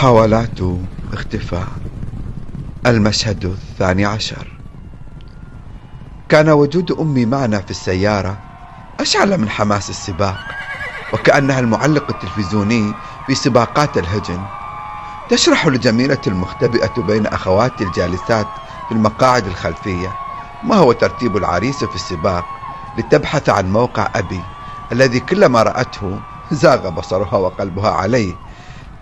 محاولات اختفاء. المشهد الثاني عشر. كان وجود أمي معنا في السيارة أشعل من حماس السباق وكأنها المعلق التلفزيوني في سباقات الهجن. تشرح لجميلة المختبئة بين أخواتي الجالسات في المقاعد الخلفية ما هو ترتيب العريس في السباق لتبحث عن موقع أبي الذي كلما رأته زاغ بصرها وقلبها عليه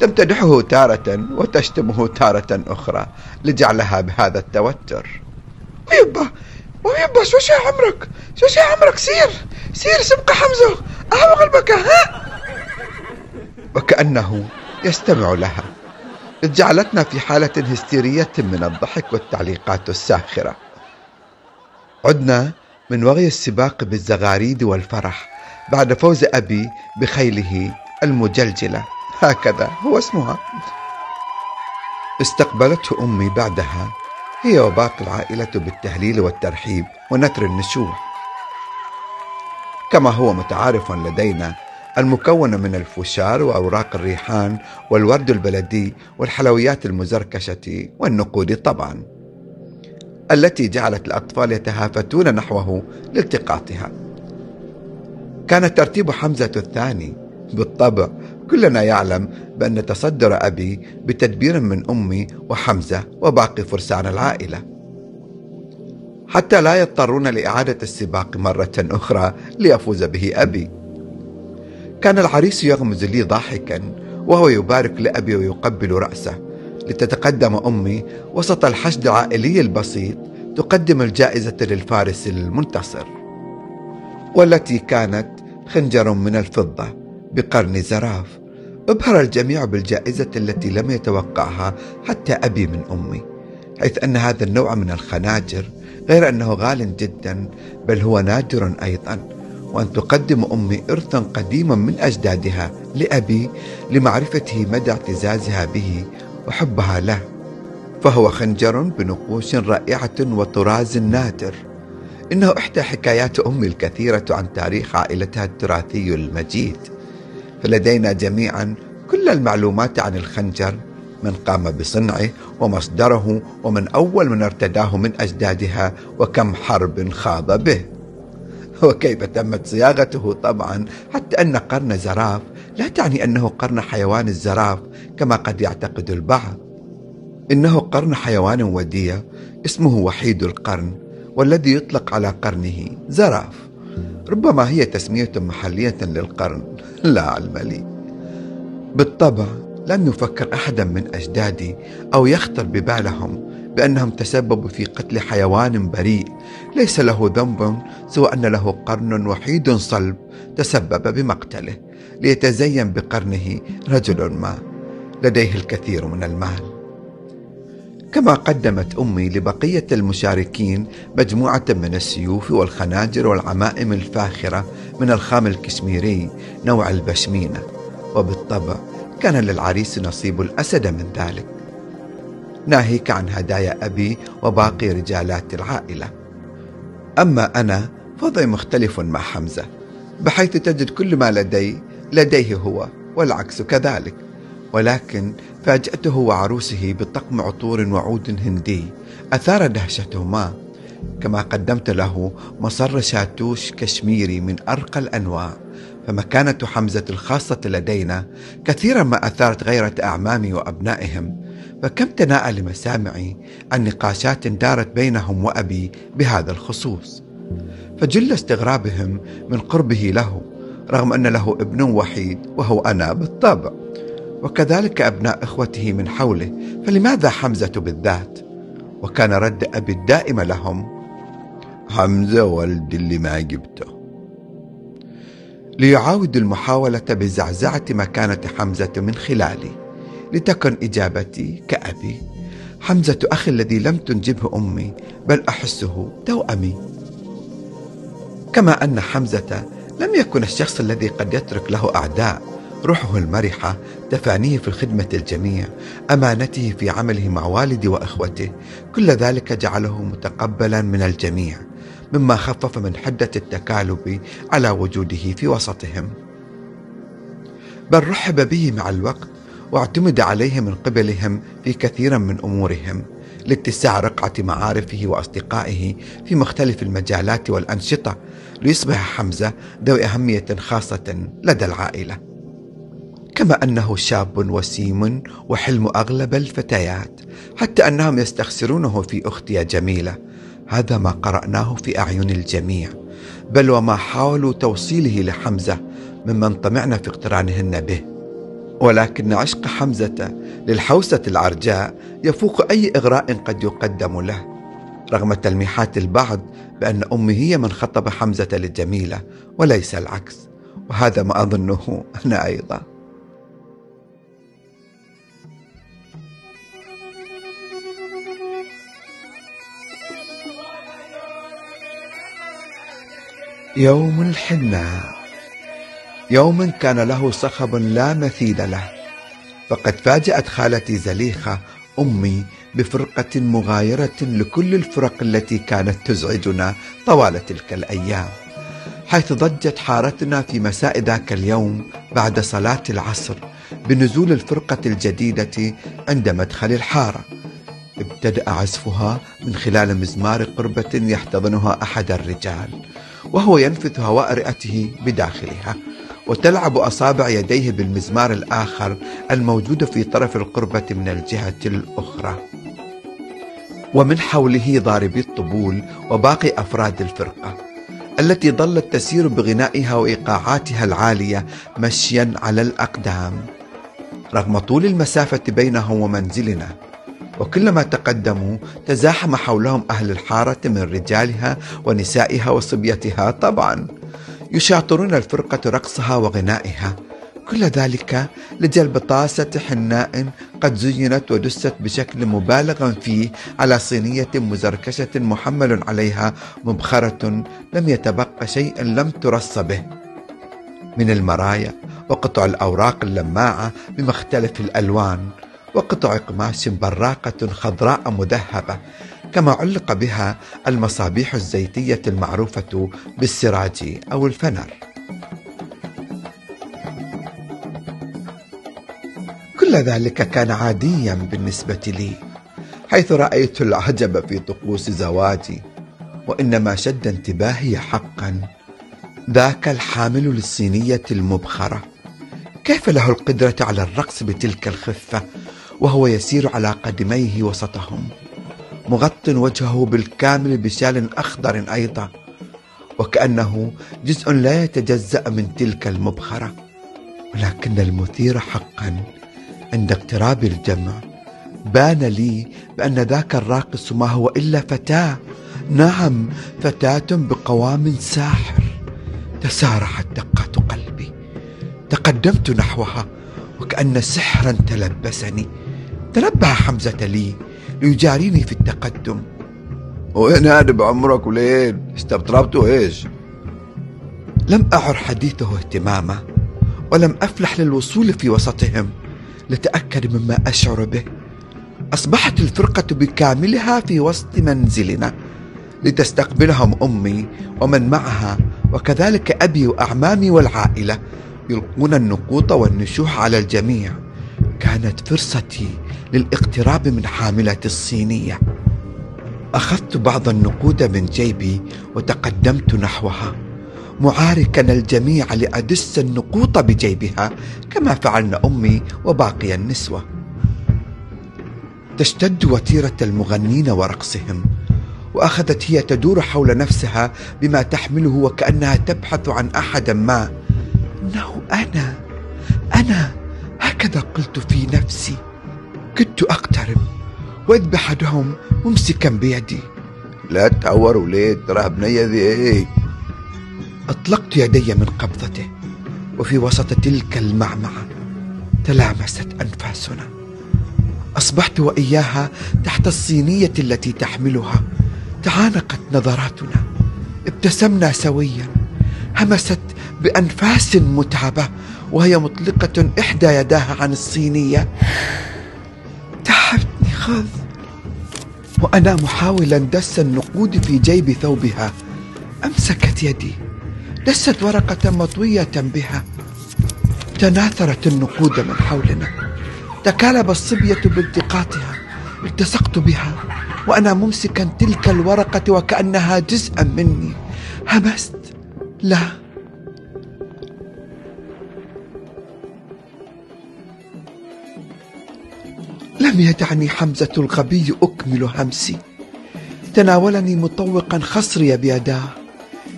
تمتدحه تارة وتشتمه تارة أخرى لجعلها بهذا التوتر. يبا ويبا شو شي عمرك؟ شو شي عمرك؟ سير سير سبق حمزة. أهو قلبك ها؟ وكأنه يستمع لها. إذ جعلتنا في حالة هستيرية من الضحك والتعليقات الساخرة. عدنا من وغي السباق بالزغاريد والفرح بعد فوز أبي بخيله المجلجلة. هكذا هو اسمها. استقبلته أمي بعدها. هي وباقي العائلة بالتهليل والترحيب ونثر النشوح. كما هو متعارف لدينا المكونة من الفشار وأوراق الريحان والورد البلدي والحلويات المزركشة والنقود طبعا التي جعلت الأطفال يتهافتون نحوه لالتقاطها. كان ترتيب حمزة الثاني بالطبع كلنا يعلم بأن تصدر أبي بتدبير من أمي وحمزة وباقي فرسان العائلة. حتى لا يضطرون لإعادة السباق مرة أخرى ليفوز به أبي. كان العريس يغمز لي ضاحكا وهو يبارك لأبي ويقبل رأسه. لتتقدم أمي وسط الحشد العائلي البسيط تقدم الجائزة للفارس المنتصر والتي كانت خنجر من الفضة بقرن زراف. أبهر الجميع بالجائزة التي لم يتوقعها حتى أبي من أمي حيث أن هذا النوع من الخناجر غير أنه غال جدا بل هو نادر أيضا وأن تقدم أمي إرثا قديما من أجدادها لأبي لمعرفته مدى اعتزازها به وحبها له. فهو خنجر بنقوش رائعة وطراز نادر. إنه إحدى حكايات أمي الكثيرة عن تاريخ عائلتها التراثي المجيد. فلدينا جميعا كل المعلومات عن الخنجر من قام بصنعه ومصدره ومن أول من ارتداه من أجدادها وكم حرب خاض به. وكيف تمت صياغته طبعا حتى أن قرن زراف لا تعني أنه قرن حيوان الزراف كما قد يعتقد البعض. إنه قرن حيوان ودية اسمه وحيد القرن والذي يطلق على قرنه زراف. ربما هي تسمية محلية للقرن. لا علم لي. بالطبع لم يفكر أحدا من أجدادي أو يخطر ببالهم بأنهم تسببوا في قتل حيوان بريء. ليس له ذنب سوى أن له قرن وحيد صلب تسبب بمقتله. ليتزين بقرنه رجل ما. لديه الكثير من المال. كما قدمت أمي لبقية المشاركين مجموعة من السيوف والخناجر والعمائم الفاخرة من الخام الكشميري نوع البشمينة وبالطبع كان للعريس نصيب الأسد من ذلك. ناهيك عن هدايا أبي وباقي رجالات العائلة. أما أنا فوضعي مختلف مع حمزة بحيث تجد كل ما لدي لديه هو والعكس كذلك. ولكن فاجأته وعروسه بطقم عطور وعود هندي. أثار دهشتهما. كما قدمت له مصر شاتوش كشميري من أرقى الأنواع. فمكانة حمزة الخاصة لدينا كثيرا ما أثارت غيرة أعمامي وأبنائهم. فكم تناءى لمسامعي عن نقاشات دارت بينهم وأبي بهذا الخصوص. فجل استغرابهم من قربه له رغم أن له ابن وحيد وهو أنا بالطبع. وكذلك أبناء إخوته من حوله فلماذا حمزة بالذات؟ وكان رد أبي الدائم لهم حمزة ولد اللي ما جبته. ليعاود المحاولة بزعزعة مكانة حمزة من خلالي لتكن إجابتي كأبي حمزة أخي الذي لم تنجبه أمي بل أحسه توأمي. كما أن حمزة لم يكن الشخص الذي قد يترك له أعداء روحه المرحة تفانيه في خدمة الجميع أمانته في عمله مع والدي وإخوته كل ذلك جعله متقبلا من الجميع مما خفف من حدة التكالب على وجوده في وسطهم. بل رحب به مع الوقت واعتمد عليه من قبلهم في كثير من أمورهم لاتساع رقعة معارفه وأصدقائه في مختلف المجالات والأنشطة ليصبح حمزة ذو أهمية خاصة لدى العائلة. كما أنه شاب وسيم وحلم أغلب الفتيات حتى أنهم يستخسرونه في أختي جميلة. هذا ما قرأناه في أعين الجميع. بل وما حاولوا توصيله لحمزة ممن طمعن في اقترانهن به. ولكن عشق حمزة للحوسة العرجاء يفوق أي إغراء قد يقدم له. رغم تلميحات البعض بأن أمي هي من خطب حمزة لجميلة وليس العكس. وهذا ما أظنه أنا أيضا. يوم الحناء يوم كان له صخب لا مثيل له فقد فاجأت خالتي زليخة أمي بفرقة مغايرة لكل الفرق التي كانت تزعجنا طوال تلك الأيام حيث ضجت حارتنا في مساء ذاك اليوم بعد صلاة العصر بنزول الفرقة الجديدة عند مدخل الحارة. ابتدأ عزفها من خلال مزمار قربة يحتضنها أحد الرجال. وهو ينفث هواء رئته بداخلها وتلعب أصابع يديه بالمزمار الآخر الموجود في طرف القربة من الجهة الأخرى. ومن حوله ضاربي الطبول وباقي أفراد الفرقة التي ظلت تسير بغنائها وإيقاعاتها العالية مشيا على الأقدام. رغم طول المسافة بينهم ومنزلنا وكلما تقدموا تزاحم حولهم أهل الحارة من رجالها ونسائها وصبيتها طبعا. يشاطرون الفرقة رقصها وغنائها. كل ذلك لجلب طاسة حناء قد زينت ودست بشكل مبالغ فيه على صينية مزركشة محمل عليها مبخرة لم يتبق شيء لم ترص به. من المرايا وقطع الأوراق اللماعة بمختلف الألوان. وقطع قماش براقة خضراء مذهبة كما علق بها المصابيح الزيتية المعروفة بالسراج أو الفنر. كل ذلك كان عاديا بالنسبة لي حيث رأيت العجب في طقوس زواجي وإنما شد انتباهي حقا ذاك الحامل للصينية المبخرة. كيف له القدرة على الرقص بتلك الخفة؟ وهو يسير على قدميه وسطهم مغط وجهه بالكامل بشال أخضر أيضا وكأنه جزء لا يتجزأ من تلك المبخرة. ولكن المثير حقا عند اقتراب الجمع. بان لي بأن ذاك الراقص ما هو إلا فتاة. نعم فتاة بقوام ساحر. تسارعت دقات قلبي. تقدمت نحوها وكأن سحرا تلبسني. تنبه حمزة لي ليجاريني في التقدم. وين هذا بعمرك ولين استبطربتوا إيش؟ لم أعر حديثه اهتماما ولم أفلح للوصول في وسطهم لتأكد مما أشعر به. أصبحت الفرقة بكاملها في وسط منزلنا لتستقبلهم أمي ومن معها وكذلك أبي وأعمامي والعائلة يلقون النقوط والنشوح على الجميع. كانت فرصتي للاقتراب من حاملة الصينية. أخذت بعض النقود من جيبي وتقدمت نحوها معاركا الجميع لأدس النقوط بجيبها كما فعلن أمي وباقي النسوة. تشتد وتيرة المغنين ورقصهم وأخذت هي تدور حول نفسها بما تحمله وكأنها تبحث عن أحد ما. إنه أنا أنا هكذا قلت في نفسي. كدت أقترب. وإذ بأحدهم ممسكا بيدي. لا تهور وليد ترى بنية ذي إيه أطلقت يدي من قبضته وفي وسط تلك المعمعة تلامست أنفاسنا. أصبحت وإياها تحت الصينية التي تحملها. تعانقت نظراتنا. ابتسمنا سويا. همست بأنفاس متعبة. وهي مطلقة إحدى يداها عن الصينية. تعبتني خذ وأنا محاولا دس النقود في جيب ثوبها. أمسكت يدي. دست ورقة مطوية بها. تناثرت النقود من حولنا. تكالب الصبية بالتقاطها. التصقت بها. وأنا ممسكا تلك الورقة وكأنها جزءا مني. همست. لا. لم يدعني حمزة الغبي أكمل همسي. تناولني مطوقا خصري بيداه.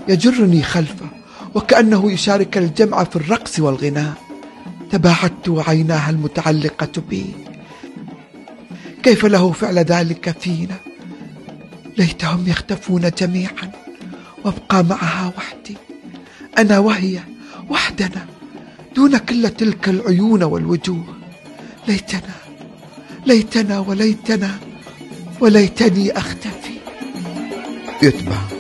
يجرني خلفه وكأنه يشارك الجمع في الرقص والغناء. تباعدت وعيناها المتعلقة بي. كيف له فعل ذلك فينا؟ ليتهم يختفون جميعا وأبقى معها وحدي. أنا وهي وحدنا دون كل تلك العيون والوجوه. ليتنا ليتنا وليتنا وليتني أختفي. يتبع.